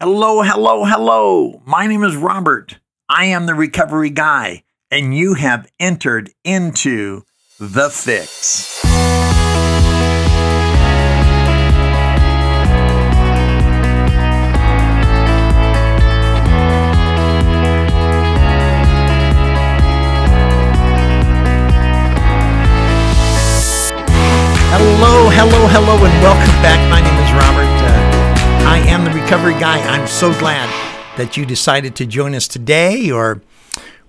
Hello, hello, hello. My name is Robert. I am the recovery guy, and you have entered into The Fix. Hello, hello, hello, and welcome back. My name I am the recovery guy. I'm so glad that you decided to join us today, or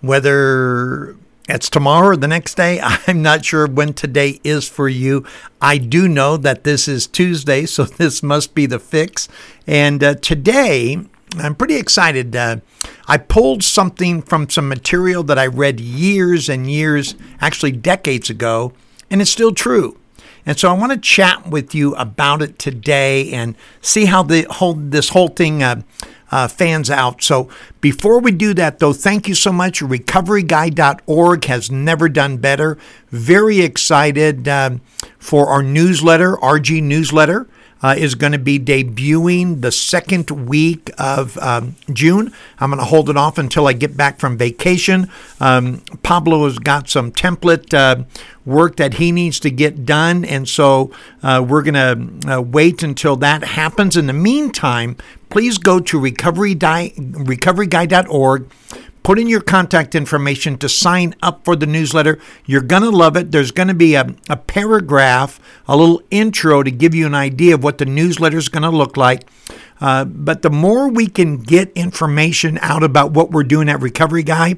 whether it's tomorrow or the next day. I'm not sure when today is for you. I do know that this is Tuesday, so this must be the fix. And uh, today, I'm pretty excited. Uh, I pulled something from some material that I read years and years, actually decades ago, and it's still true. And so I want to chat with you about it today and see how the whole this whole thing uh, uh, fans out. So before we do that, though, thank you so much. RecoveryGuy.org has never done better. Very excited um, for our newsletter, RG newsletter. Uh, is going to be debuting the second week of um, June. I'm going to hold it off until I get back from vacation. Um, Pablo has got some template uh, work that he needs to get done, and so uh, we're going to uh, wait until that happens. In the meantime, please go to recovery recoveryguy.org put in your contact information to sign up for the newsletter. You're going to love it. There's going to be a, a paragraph, a little intro to give you an idea of what the newsletter is going to look like. Uh, but the more we can get information out about what we're doing at Recovery Guy,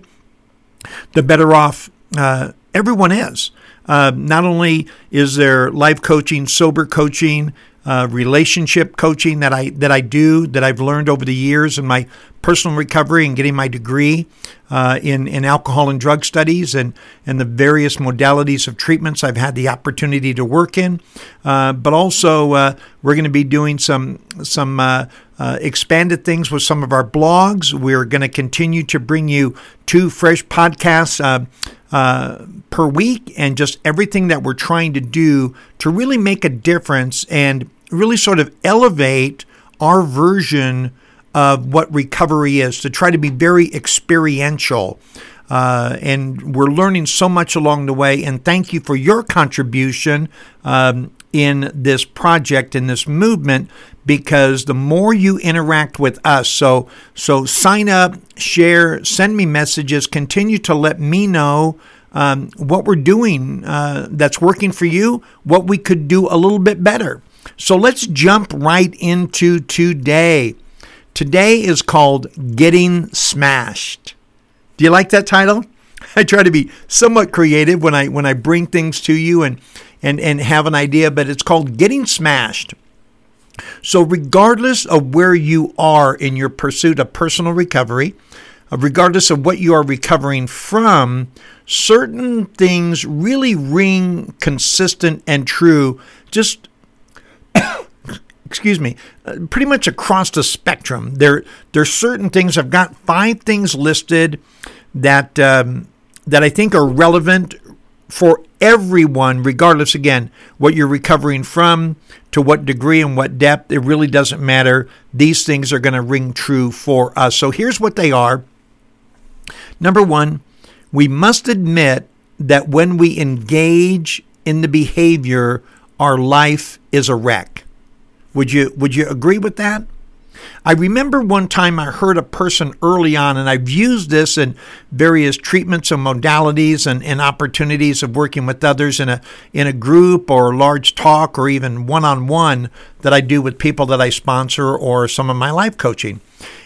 the better off uh, everyone is. Uh, not only is there life coaching, sober coaching, uh, relationship coaching that I that I do that I've learned over the years in my personal recovery and getting my degree uh, in in alcohol and drug studies and and the various modalities of treatments I've had the opportunity to work in. Uh, but also uh, we're going to be doing some some uh, uh, expanded things with some of our blogs. We're going to continue to bring you two fresh podcasts uh, per week and just everything that we're trying to do to really make a difference and really sort of elevate our version of what recovery is to try to be very experiential. Uh, and we're learning so much along the way. And thank you for your contribution um, in this project, in this movement, because the more you interact with us, so so sign up, share, send me messages, continue to let me know um, what we're doing uh, that's working for you, what we could do a little bit better. So let's jump right into today. Today is called Getting Smashed. Do you like that title? I try to be somewhat creative when I when I bring things to you and and and have an idea, but it's called Getting Smashed. So regardless of where you are in your pursuit of personal recovery, uh, regardless of what you are recovering from, certain things really ring consistent and true just excuse me, uh, pretty much across the spectrum. There, there's certain things. I've got five things listed that um, that I think are relevant for everyone, regardless again what you're recovering from, to what degree and what depth. It really doesn't matter. These things are going to ring true for us. So here's what they are. Number one, we must admit that when we engage in the behavior, our life is a wreck. Would you would you agree with that? I remember one time I heard a person early on, and I've used this in various treatments and modalities and, and opportunities of working with others in a in a group or large talk or even one on one that I do with people that I sponsor or some of my life coaching.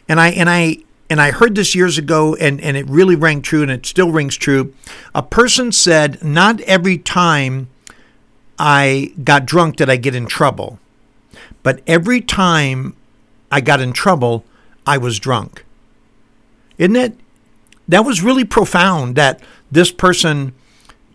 And I and I and I heard this years ago and, and it really rang true and it still rings true. A person said, Not every time I got drunk did I get in trouble, but every time I got in trouble, I was drunk. Isn't it? That was really profound that this person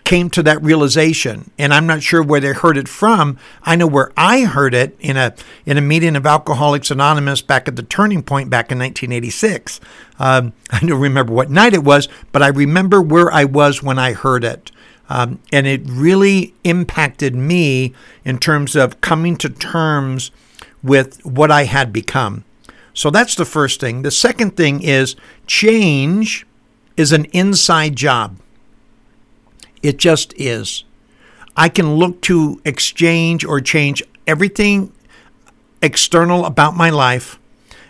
came to that realization and i'm not sure where they heard it from i know where i heard it in a in a meeting of alcoholics anonymous back at the turning point back in 1986 um, i don't remember what night it was but i remember where i was when i heard it um, and it really impacted me in terms of coming to terms with what i had become So that's the first thing. The second thing is change is an inside job. It just is. I can look to exchange or change everything external about my life,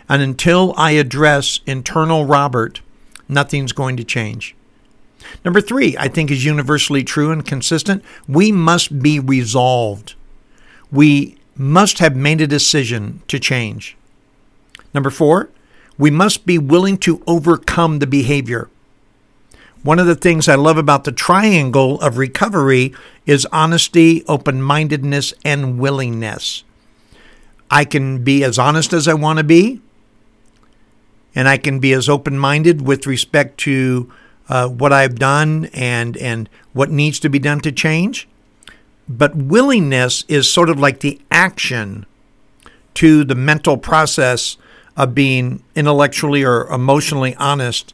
and until I address internal Robert, nothing's going to change. Number three, I think is universally true and consistent. We must be resolved. We must have made a decision to change. Number four, we must be willing to overcome the behavior. One of the things I love about the triangle of recovery is honesty, open mindedness, and willingness. I can be as honest as I want to be, and I can be as open minded with respect to uh, what I've done and, and what needs to be done to change. But willingness is sort of like the action to the mental process of being intellectually or emotionally honest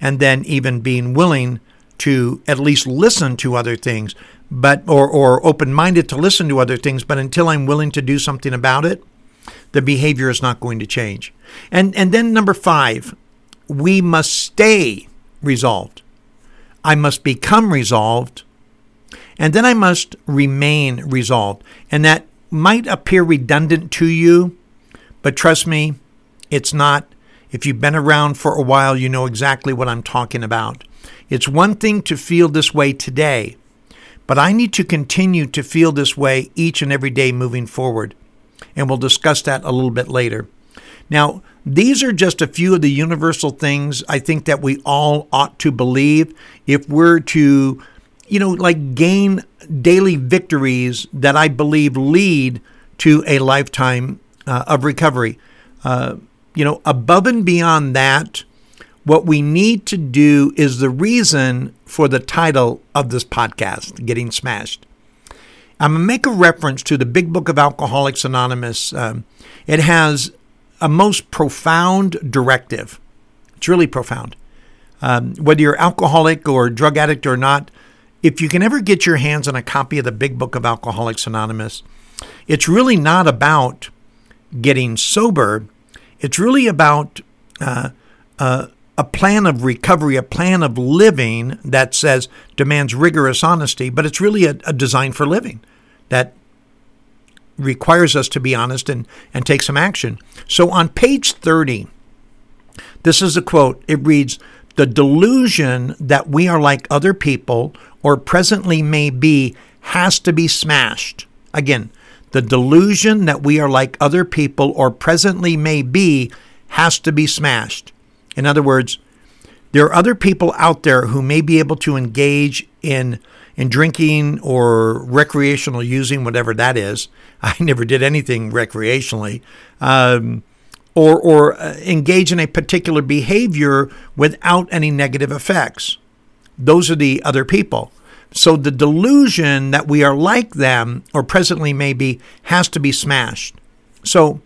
and then even being willing to at least listen to other things but or, or open-minded to listen to other things but until i'm willing to do something about it the behavior is not going to change. And and then number five we must stay resolved. I must become resolved and then i must remain resolved and that might appear redundant to you but trust me it's not. If you've been around for a while, you know exactly what I'm talking about. It's one thing to feel this way today, but I need to continue to feel this way each and every day moving forward. And we'll discuss that a little bit later. Now, these are just a few of the universal things I think that we all ought to believe if we're to, you know, like gain daily victories that I believe lead to a lifetime uh, of recovery. Uh, you know, above and beyond that, what we need to do is the reason for the title of this podcast, Getting Smashed. I'm going to make a reference to the Big Book of Alcoholics Anonymous. Um, it has a most profound directive. It's really profound. Um, whether you're alcoholic or drug addict or not, if you can ever get your hands on a copy of the Big Book of Alcoholics Anonymous, it's really not about getting sober it's really about uh, uh, a plan of recovery, a plan of living that says demands rigorous honesty, but it's really a, a design for living that requires us to be honest and, and take some action. So on page 30, this is a quote. It reads, The delusion that we are like other people or presently may be has to be smashed. Again, the delusion that we are like other people or presently may be has to be smashed. In other words, there are other people out there who may be able to engage in in drinking or recreational using, whatever that is. I never did anything recreationally, um, or or uh, engage in a particular behavior without any negative effects. Those are the other people. So the delusion that we are like them, or presently maybe, has to be smashed. So,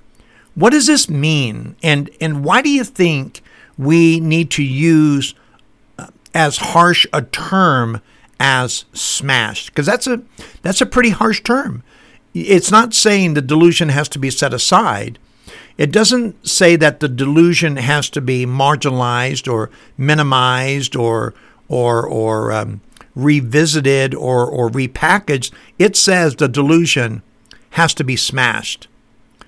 what does this mean? And, and why do you think we need to use uh, as harsh a term as smashed? Because that's a, that's a pretty harsh term. It's not saying the delusion has to be set aside. It doesn't say that the delusion has to be marginalized or minimized or or or um, revisited or, or repackaged, it says the delusion has to be smashed.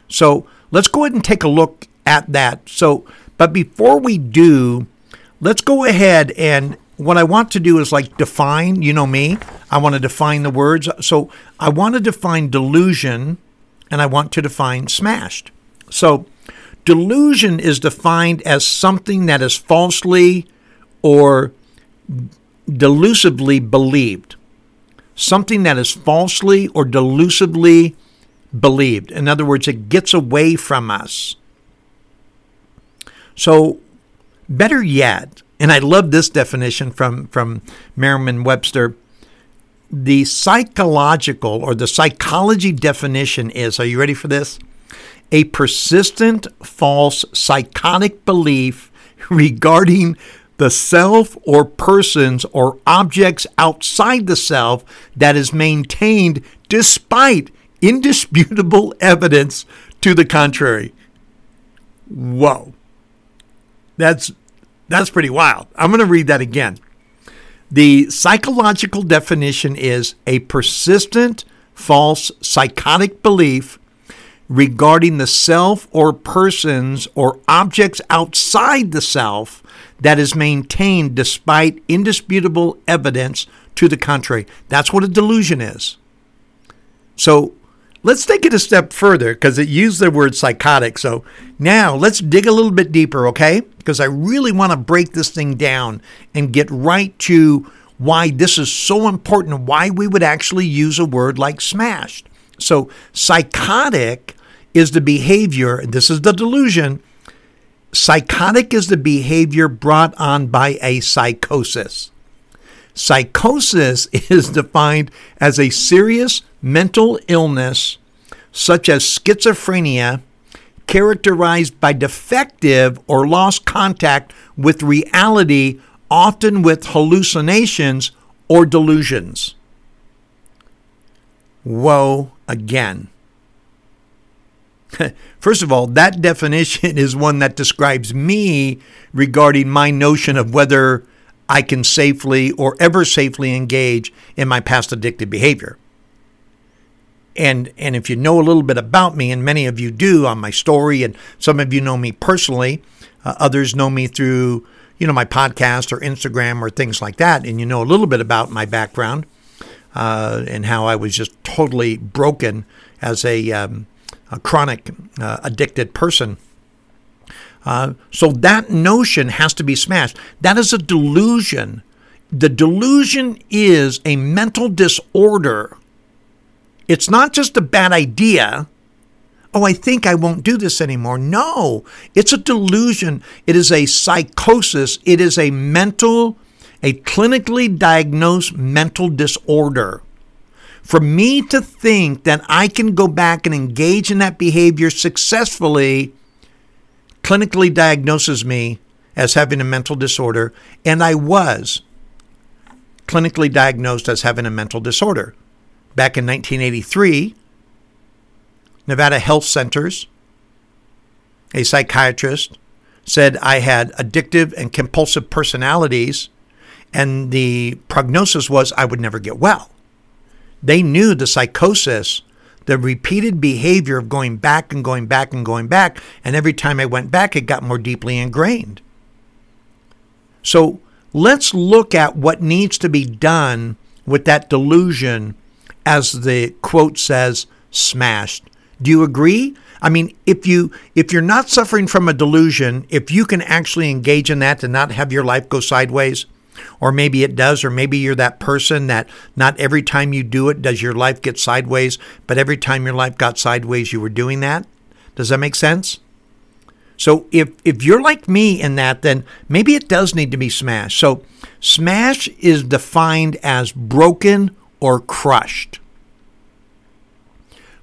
So let's go ahead and take a look at that. So, but before we do, let's go ahead and what I want to do is like define, you know me, I want to define the words. So I want to define delusion and I want to define smashed. So delusion is defined as something that is falsely or delusively believed, something that is falsely or delusively believed. In other words, it gets away from us. So, better yet, and I love this definition from, from Merriam Webster. The psychological or the psychology definition is are you ready for this? A persistent false psychotic belief regarding the self or persons or objects outside the self that is maintained despite indisputable evidence to the contrary. Whoa. That's that's pretty wild. I'm going to read that again. The psychological definition is a persistent false psychotic belief regarding the self or persons or objects outside the self that is maintained despite indisputable evidence to the contrary. That's what a delusion is. So let's take it a step further because it used the word psychotic. So now let's dig a little bit deeper, okay? Because I really want to break this thing down and get right to why this is so important, why we would actually use a word like smashed. So, psychotic is the behavior, this is the delusion. Psychotic is the behavior brought on by a psychosis. Psychosis is defined as a serious mental illness such as schizophrenia characterized by defective or lost contact with reality, often with hallucinations or delusions. Woe again. First of all, that definition is one that describes me regarding my notion of whether I can safely or ever safely engage in my past addictive behavior. And and if you know a little bit about me, and many of you do on my story, and some of you know me personally, uh, others know me through you know my podcast or Instagram or things like that, and you know a little bit about my background uh, and how I was just totally broken as a, um, a chronic uh, addicted person. Uh, so that notion has to be smashed. That is a delusion. The delusion is a mental disorder. It's not just a bad idea. Oh, I think I won't do this anymore. No, it's a delusion. It is a psychosis. It is a mental, a clinically diagnosed mental disorder. For me to think that I can go back and engage in that behavior successfully clinically diagnoses me as having a mental disorder, and I was clinically diagnosed as having a mental disorder. Back in 1983, Nevada Health Centers, a psychiatrist, said I had addictive and compulsive personalities, and the prognosis was I would never get well. They knew the psychosis the repeated behavior of going back and going back and going back. And every time I went back, it got more deeply ingrained. So let's look at what needs to be done with that delusion, as the quote says, smashed. Do you agree? I mean, if you if you're not suffering from a delusion, if you can actually engage in that and not have your life go sideways, or maybe it does, or maybe you're that person that not every time you do it does your life get sideways, but every time your life got sideways, you were doing that. Does that make sense? So if if you're like me in that, then maybe it does need to be smashed. So smash is defined as broken or crushed.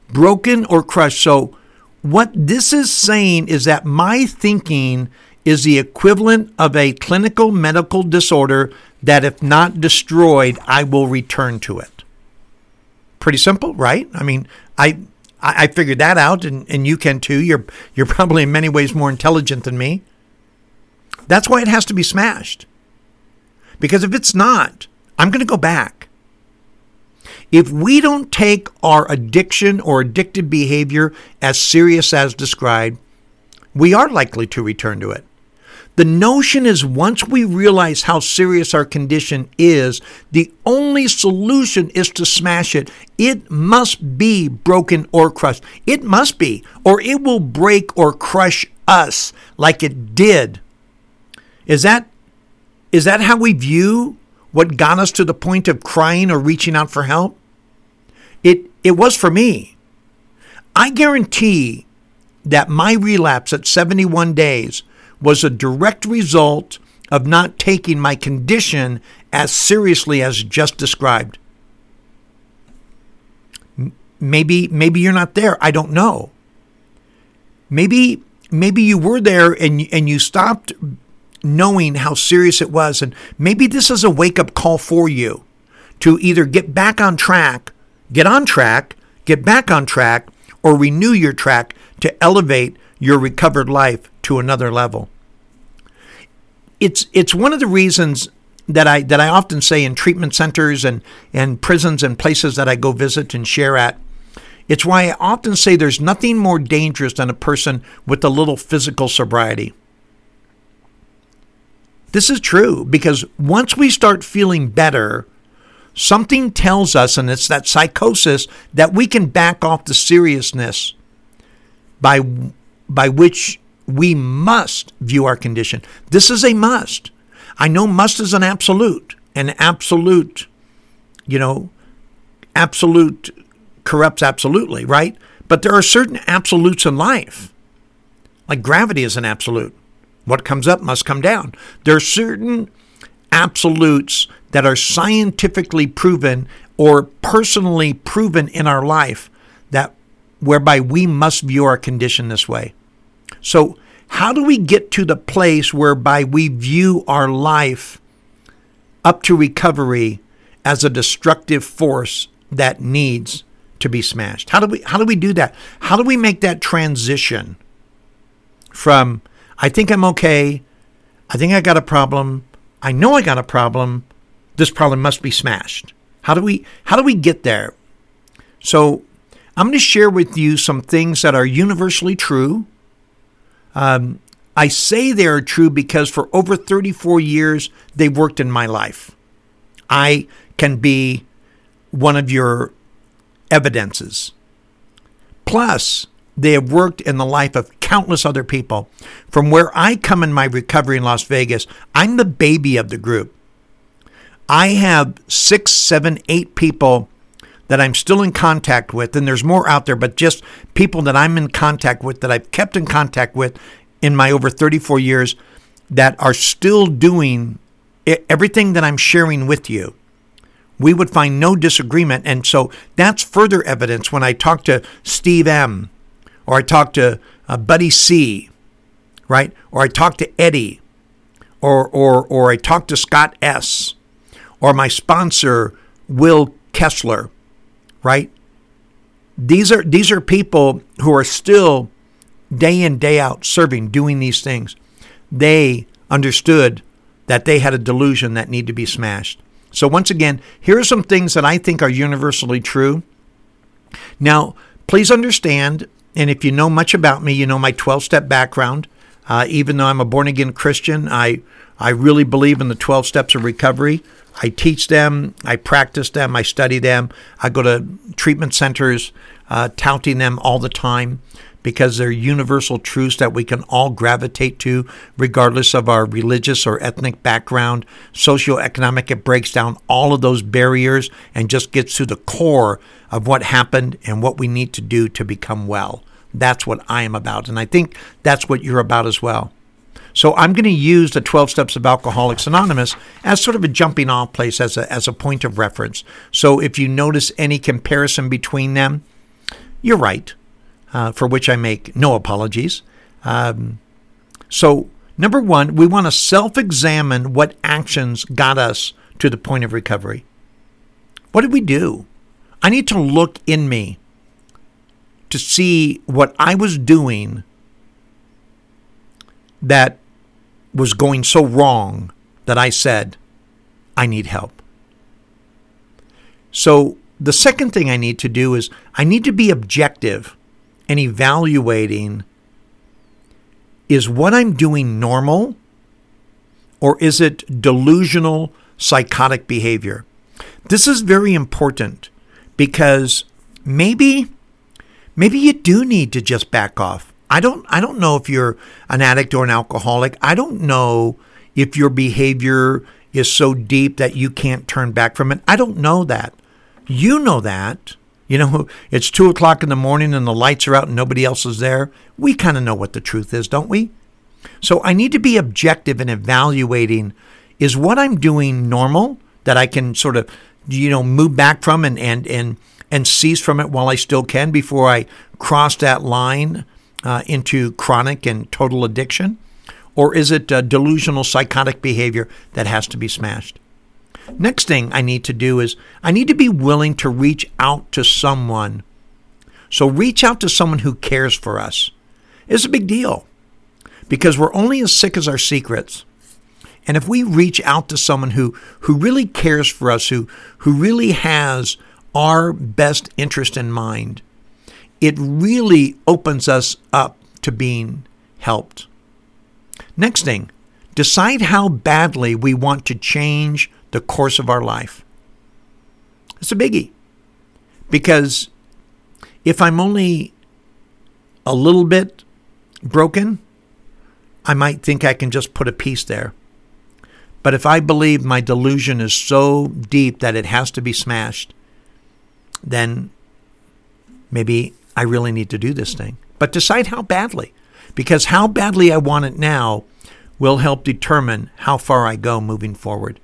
Broken or crushed. So what this is saying is that my thinking is the equivalent of a clinical medical disorder that, if not destroyed, I will return to it. Pretty simple, right? I mean, I I figured that out, and, and you can too. You're you're probably in many ways more intelligent than me. That's why it has to be smashed. Because if it's not, I'm going to go back. If we don't take our addiction or addictive behavior as serious as described, we are likely to return to it. The notion is once we realize how serious our condition is, the only solution is to smash it. It must be broken or crushed. It must be, or it will break or crush us like it did. Is that is that how we view what got us to the point of crying or reaching out for help? It it was for me. I guarantee that my relapse at 71 days was a direct result of not taking my condition as seriously as just described. Maybe maybe you're not there. I don't know. Maybe maybe you were there and and you stopped knowing how serious it was and maybe this is a wake-up call for you to either get back on track, get on track, get back on track or renew your track to elevate your recovered life to another level. It's it's one of the reasons that I that I often say in treatment centers and and prisons and places that I go visit and share at. It's why I often say there's nothing more dangerous than a person with a little physical sobriety. This is true because once we start feeling better, something tells us, and it's that psychosis, that we can back off the seriousness by, by which we must view our condition. This is a must. I know must is an absolute, an absolute, you know, absolute corrupts absolutely, right? But there are certain absolutes in life. Like gravity is an absolute. What comes up must come down. There are certain absolutes that are scientifically proven or personally proven in our life that whereby we must view our condition this way. So, how do we get to the place whereby we view our life up to recovery as a destructive force that needs to be smashed? How do we how do we do that? How do we make that transition from I think I'm okay. I think I got a problem. I know I got a problem. This problem must be smashed. How do we how do we get there? So I'm going to share with you some things that are universally true. Um, I say they are true because for over 34 years they've worked in my life. I can be one of your evidences. Plus, they have worked in the life of countless other people. From where I come in my recovery in Las Vegas, I'm the baby of the group. I have six, seven, eight people that I'm still in contact with, and there's more out there, but just people that I'm in contact with, that I've kept in contact with in my over 34 years, that are still doing everything that I'm sharing with you. We would find no disagreement. And so that's further evidence when I talk to Steve M or I talk to uh, Buddy C, right? Or I talk to Eddie, or, or, or I talk to Scott S, or my sponsor, Will Kessler, right? These are, these are people who are still day in, day out serving, doing these things. They understood that they had a delusion that needed to be smashed. So, once again, here are some things that I think are universally true. Now, please understand and if you know much about me, you know my 12 step background. Uh, even though I'm a born again Christian, I, I really believe in the 12 steps of recovery. I teach them, I practice them, I study them. I go to treatment centers, uh, touting them all the time because they're universal truths that we can all gravitate to, regardless of our religious or ethnic background, socioeconomic. It breaks down all of those barriers and just gets to the core of what happened and what we need to do to become well. That's what I am about. And I think that's what you're about as well. So I'm going to use the 12 Steps of Alcoholics Anonymous as sort of a jumping off place, as a, as a point of reference. So if you notice any comparison between them, you're right uh, for which I make no apologies. Um, so, number one, we want to self examine what actions got us to the point of recovery. What did we do? I need to look in me to see what I was doing that was going so wrong that I said, I need help. So, the second thing I need to do is I need to be objective and evaluating is what I'm doing normal or is it delusional psychotic behavior? This is very important because maybe maybe you do need to just back off. I don't I don't know if you're an addict or an alcoholic. I don't know if your behavior is so deep that you can't turn back from it. I don't know that. You know that. You know, it's two o'clock in the morning and the lights are out and nobody else is there. We kind of know what the truth is, don't we? So I need to be objective in evaluating is what I'm doing normal that I can sort of, you know, move back from and, and, and, and cease from it while I still can before I cross that line uh, into chronic and total addiction? Or is it delusional psychotic behavior that has to be smashed? Next thing I need to do is I need to be willing to reach out to someone. So reach out to someone who cares for us. It's a big deal because we're only as sick as our secrets. And if we reach out to someone who, who really cares for us, who, who really has our best interest in mind, it really opens us up to being helped. Next thing, decide how badly we want to change the course of our life. It's a biggie. Because if I'm only a little bit broken, I might think I can just put a piece there. But if I believe my delusion is so deep that it has to be smashed, then maybe I really need to do this thing. But decide how badly, because how badly I want it now will help determine how far I go moving forward.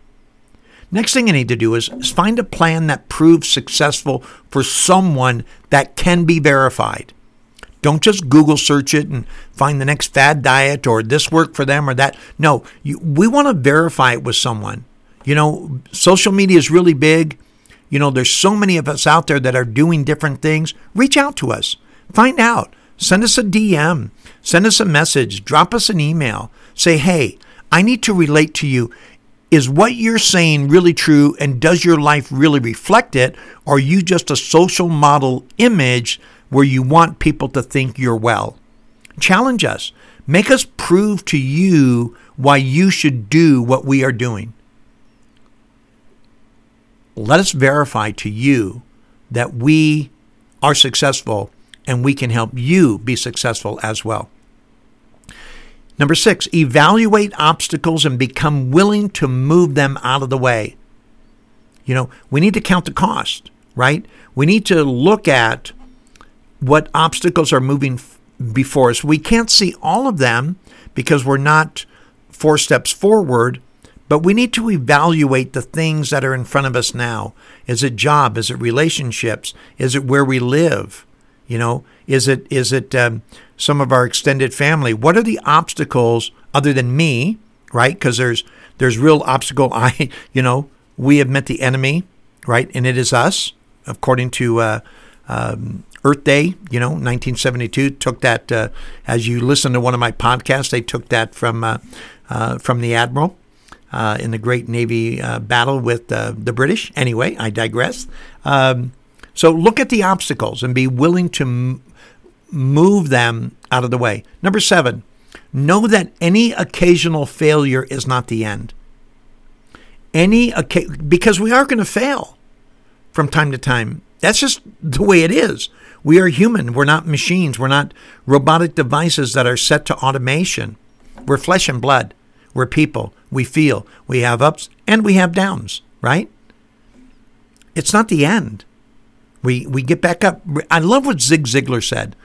Next thing I need to do is, find a plan that proves successful for someone that can be verified. Don't just Google search it and find the next fad diet or this worked for them or that. No, you, we want to verify it with someone. You know, social media is really big. You know, there's so many of us out there that are doing different things. Reach out to us. Find out. Send us a DM. Send us a message. Drop us an email. Say, hey, I need to relate to you. Is what you're saying really true and does your life really reflect it? Or are you just a social model image where you want people to think you're well? Challenge us. Make us prove to you why you should do what we are doing. Let us verify to you that we are successful and we can help you be successful as well. Number six, evaluate obstacles and become willing to move them out of the way. You know, we need to count the cost, right? We need to look at what obstacles are moving before us. We can't see all of them because we're not four steps forward, but we need to evaluate the things that are in front of us now. Is it job? Is it relationships? Is it where we live? You know, is it is it um, some of our extended family? What are the obstacles other than me, right? Because there's there's real obstacle. I, you know, we have met the enemy, right, and it is us, according to uh, um, Earth Day. You know, 1972 took that. Uh, as you listen to one of my podcasts, they took that from uh, uh from the admiral. Uh, in the Great Navy uh, battle with the British. Anyway, I digress. Um, so look at the obstacles and be willing to m- move them out of the way. Number seven, know that any occasional failure is not the end. Any because we are going to fail from time to time. That's just the way it is. We are human. We're not machines. We're not robotic devices that are set to automation. We're flesh and blood. We're people. We feel. We have ups and we have downs, right? It's not the end. We, we get back up. I love what Zig Ziglar said.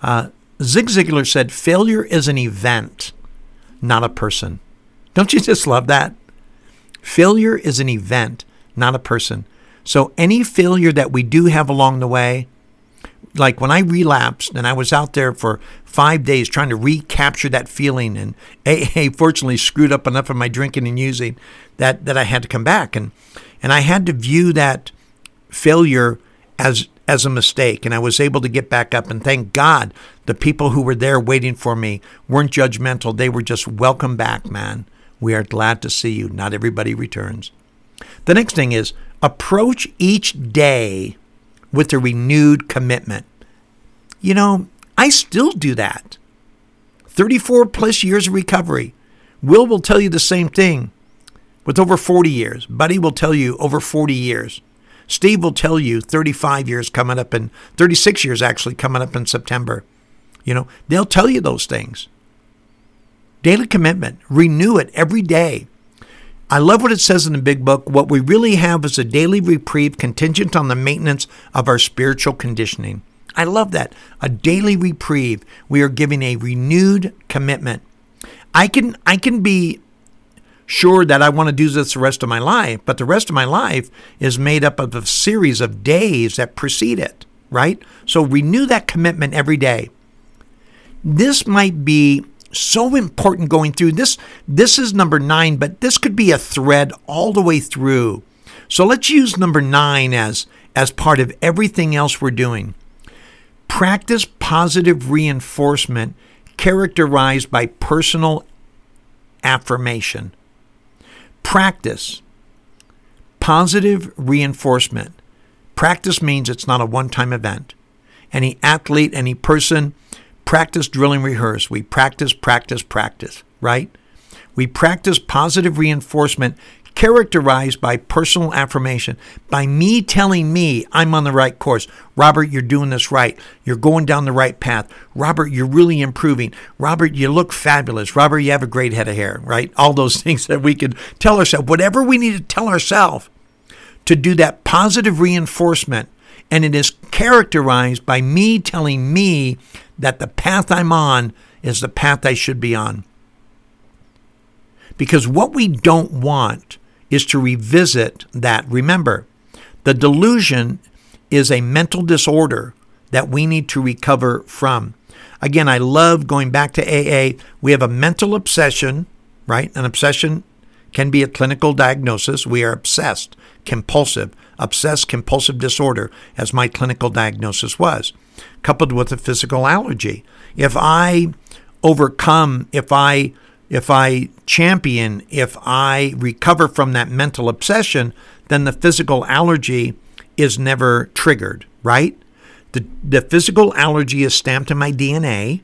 Uh, Zig Ziglar said, failure is an event, not a person. Don't you just love that? Failure is an event, not a person. So any failure that we do have along the way, like when I relapsed and I was out there for five days trying to recapture that feeling, and AA fortunately screwed up enough of my drinking and using that that I had to come back, and and I had to view that failure as as a mistake. And I was able to get back up. And thank God the people who were there waiting for me weren't judgmental. They were just welcome back man. We are glad to see you. Not everybody returns. The next thing is approach each day with a renewed commitment you know I still do that 34 plus years of recovery Will will tell you the same thing with over 40 years Buddy will tell you over 40 years Steve will tell you 35 years coming up and 36 years actually coming up in September. You know, they'll tell you those things. Daily commitment, renew it every day. I love what it says in the big book. What we really have is a daily reprieve contingent on the maintenance of our spiritual conditioning. I love that. A daily reprieve. We are giving a renewed commitment. I can I can be sure that I want to do this the rest of my life, but the rest of my life is made up of a series of days that precede it, right? So renew that commitment every day. This might be so important going through this this is number 9 but this could be a thread all the way through so let's use number 9 as as part of everything else we're doing practice positive reinforcement characterized by personal affirmation. Practice. Positive reinforcement. Practice means it's not a one time event. Any athlete, any person, practice, drill, and rehearse. We practice, practice, practice, right? We practice positive reinforcement characterized by personal affirmation, by me telling me I'm on the right course. Robert, you're doing this right. You're going down the right path. Robert, you're really improving. Robert, you look fabulous. Robert, you have a great head of hair, right? All those things that we could tell ourselves, whatever we need to tell ourselves to do that positive reinforcement. And it is characterized by me telling me that the path I'm on is the path I should be on. Because what we don't want is to revisit that. Remember, the delusion is a mental disorder that we need to recover from. Again, I love going back to AA. We have a mental obsession, right? An obsession can be a clinical diagnosis. We are obsessed, compulsive, obsessed compulsive disorder, as my clinical diagnosis was, coupled with a physical allergy. If I overcome, if I if I champion, if I recover from that mental obsession, then the physical allergy is never triggered, right? The, the physical allergy is stamped in my DNA,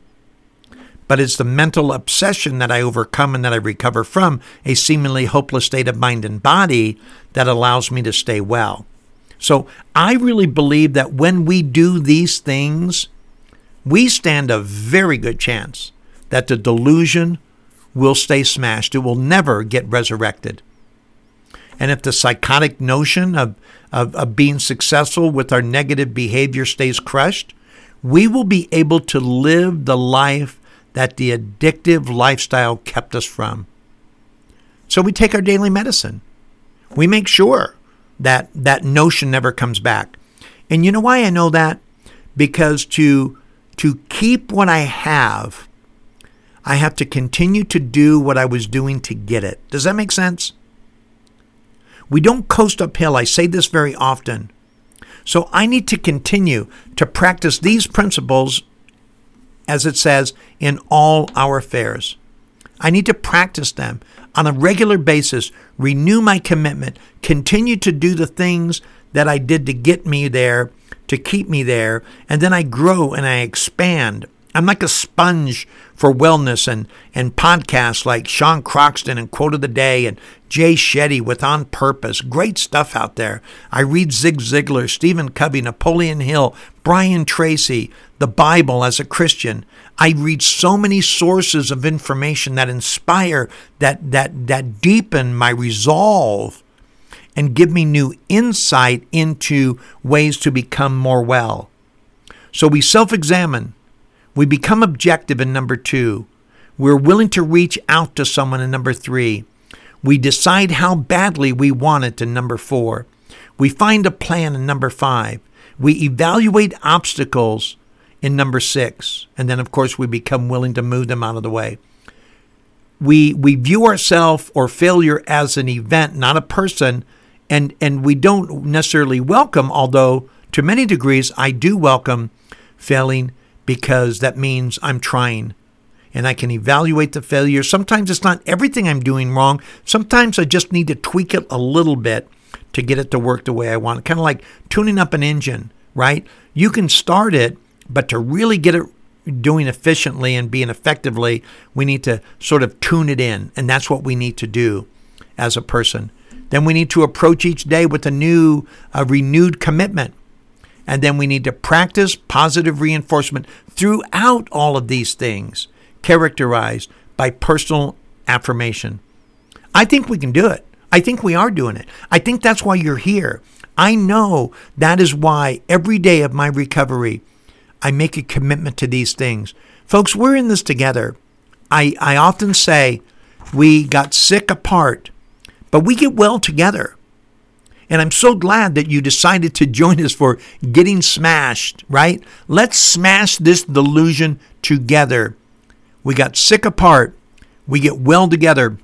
but it's the mental obsession that I overcome and that I recover from a seemingly hopeless state of mind and body that allows me to stay well. So I really believe that when we do these things, we stand a very good chance that the delusion will stay smashed. It will never get resurrected. And if the psychotic notion of, of, of, being successful with our negative behavior stays crushed, we will be able to live the life that the addictive lifestyle kept us from. So we take our daily medicine. We make sure that that notion never comes back. And you know why I know that? Because to to keep what I have I have to continue to do what I was doing to get it. Does that make sense? We don't coast uphill. I say this very often. So I need to continue to practice these principles, as it says, in all our affairs. I need to practice them on a regular basis, renew my commitment, continue to do the things that I did to get me there, to keep me there, and then I grow and I expand I'm like a sponge for wellness and, and podcasts like Sean Croxton and Quote of the Day and Jay Shetty with On Purpose. Great stuff out there. I read Zig Ziglar, Stephen Covey, Napoleon Hill, Brian Tracy, the Bible as a Christian. I read so many sources of information that inspire, that, that, that deepen my resolve and give me new insight into ways to become more well. So we self examine we become objective in number two. We're willing to reach out to someone in number three. We decide how badly we want it in number four. We find a plan in number five. We evaluate obstacles in number six. And then, of course, we become willing to move them out of the way. We, we view ourselves or failure as an event, not a person, and, and we don't necessarily welcome, although to many degrees I do welcome failing because that means I'm trying and I can evaluate the failure. Sometimes it's not everything I'm doing wrong. Sometimes I just need to tweak it a little bit to get it to work the way I want. Kind of like tuning up an engine, right? You can start it, but to really get it doing efficiently and being effectively, we need to sort of tune it in. And that's what we need to do as a person. Then we need to approach each day with a new, a renewed commitment. And then we need to practice positive reinforcement throughout all of these things, characterized by personal affirmation. I think we can do it. I think we are doing it. I think that's why you're here. I know that is why every day of my recovery, I make a commitment to these things. Folks, we're in this together. I, I often say we got sick apart, but we get well together. And I'm so glad that you decided to join us for Getting Smashed, right? Let's smash this delusion together. We got sick apart, we get well together.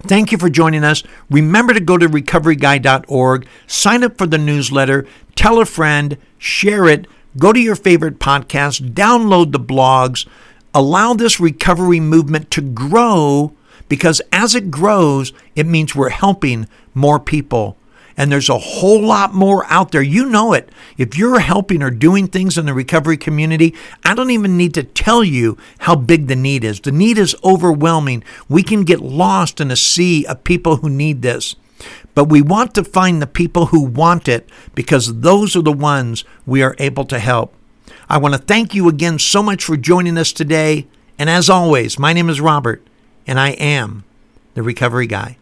Thank you for joining us. Remember to go to recoveryguy.org, sign up for the newsletter, tell a friend, share it, go to your favorite podcast, download the blogs. allow this recovery movement to grow because as it grows, it means we're helping more people. And there's a whole lot more out there. You know it. If you're helping or doing things in the recovery community, I don't even need to tell you how big the need is. The need is overwhelming. We can get lost in a sea of people who need this. But we want to find the people who want it because those are the ones we are able to help. I want to thank you again so much for joining us today. And as always, my name is Robert, and I am the Recovery Guy.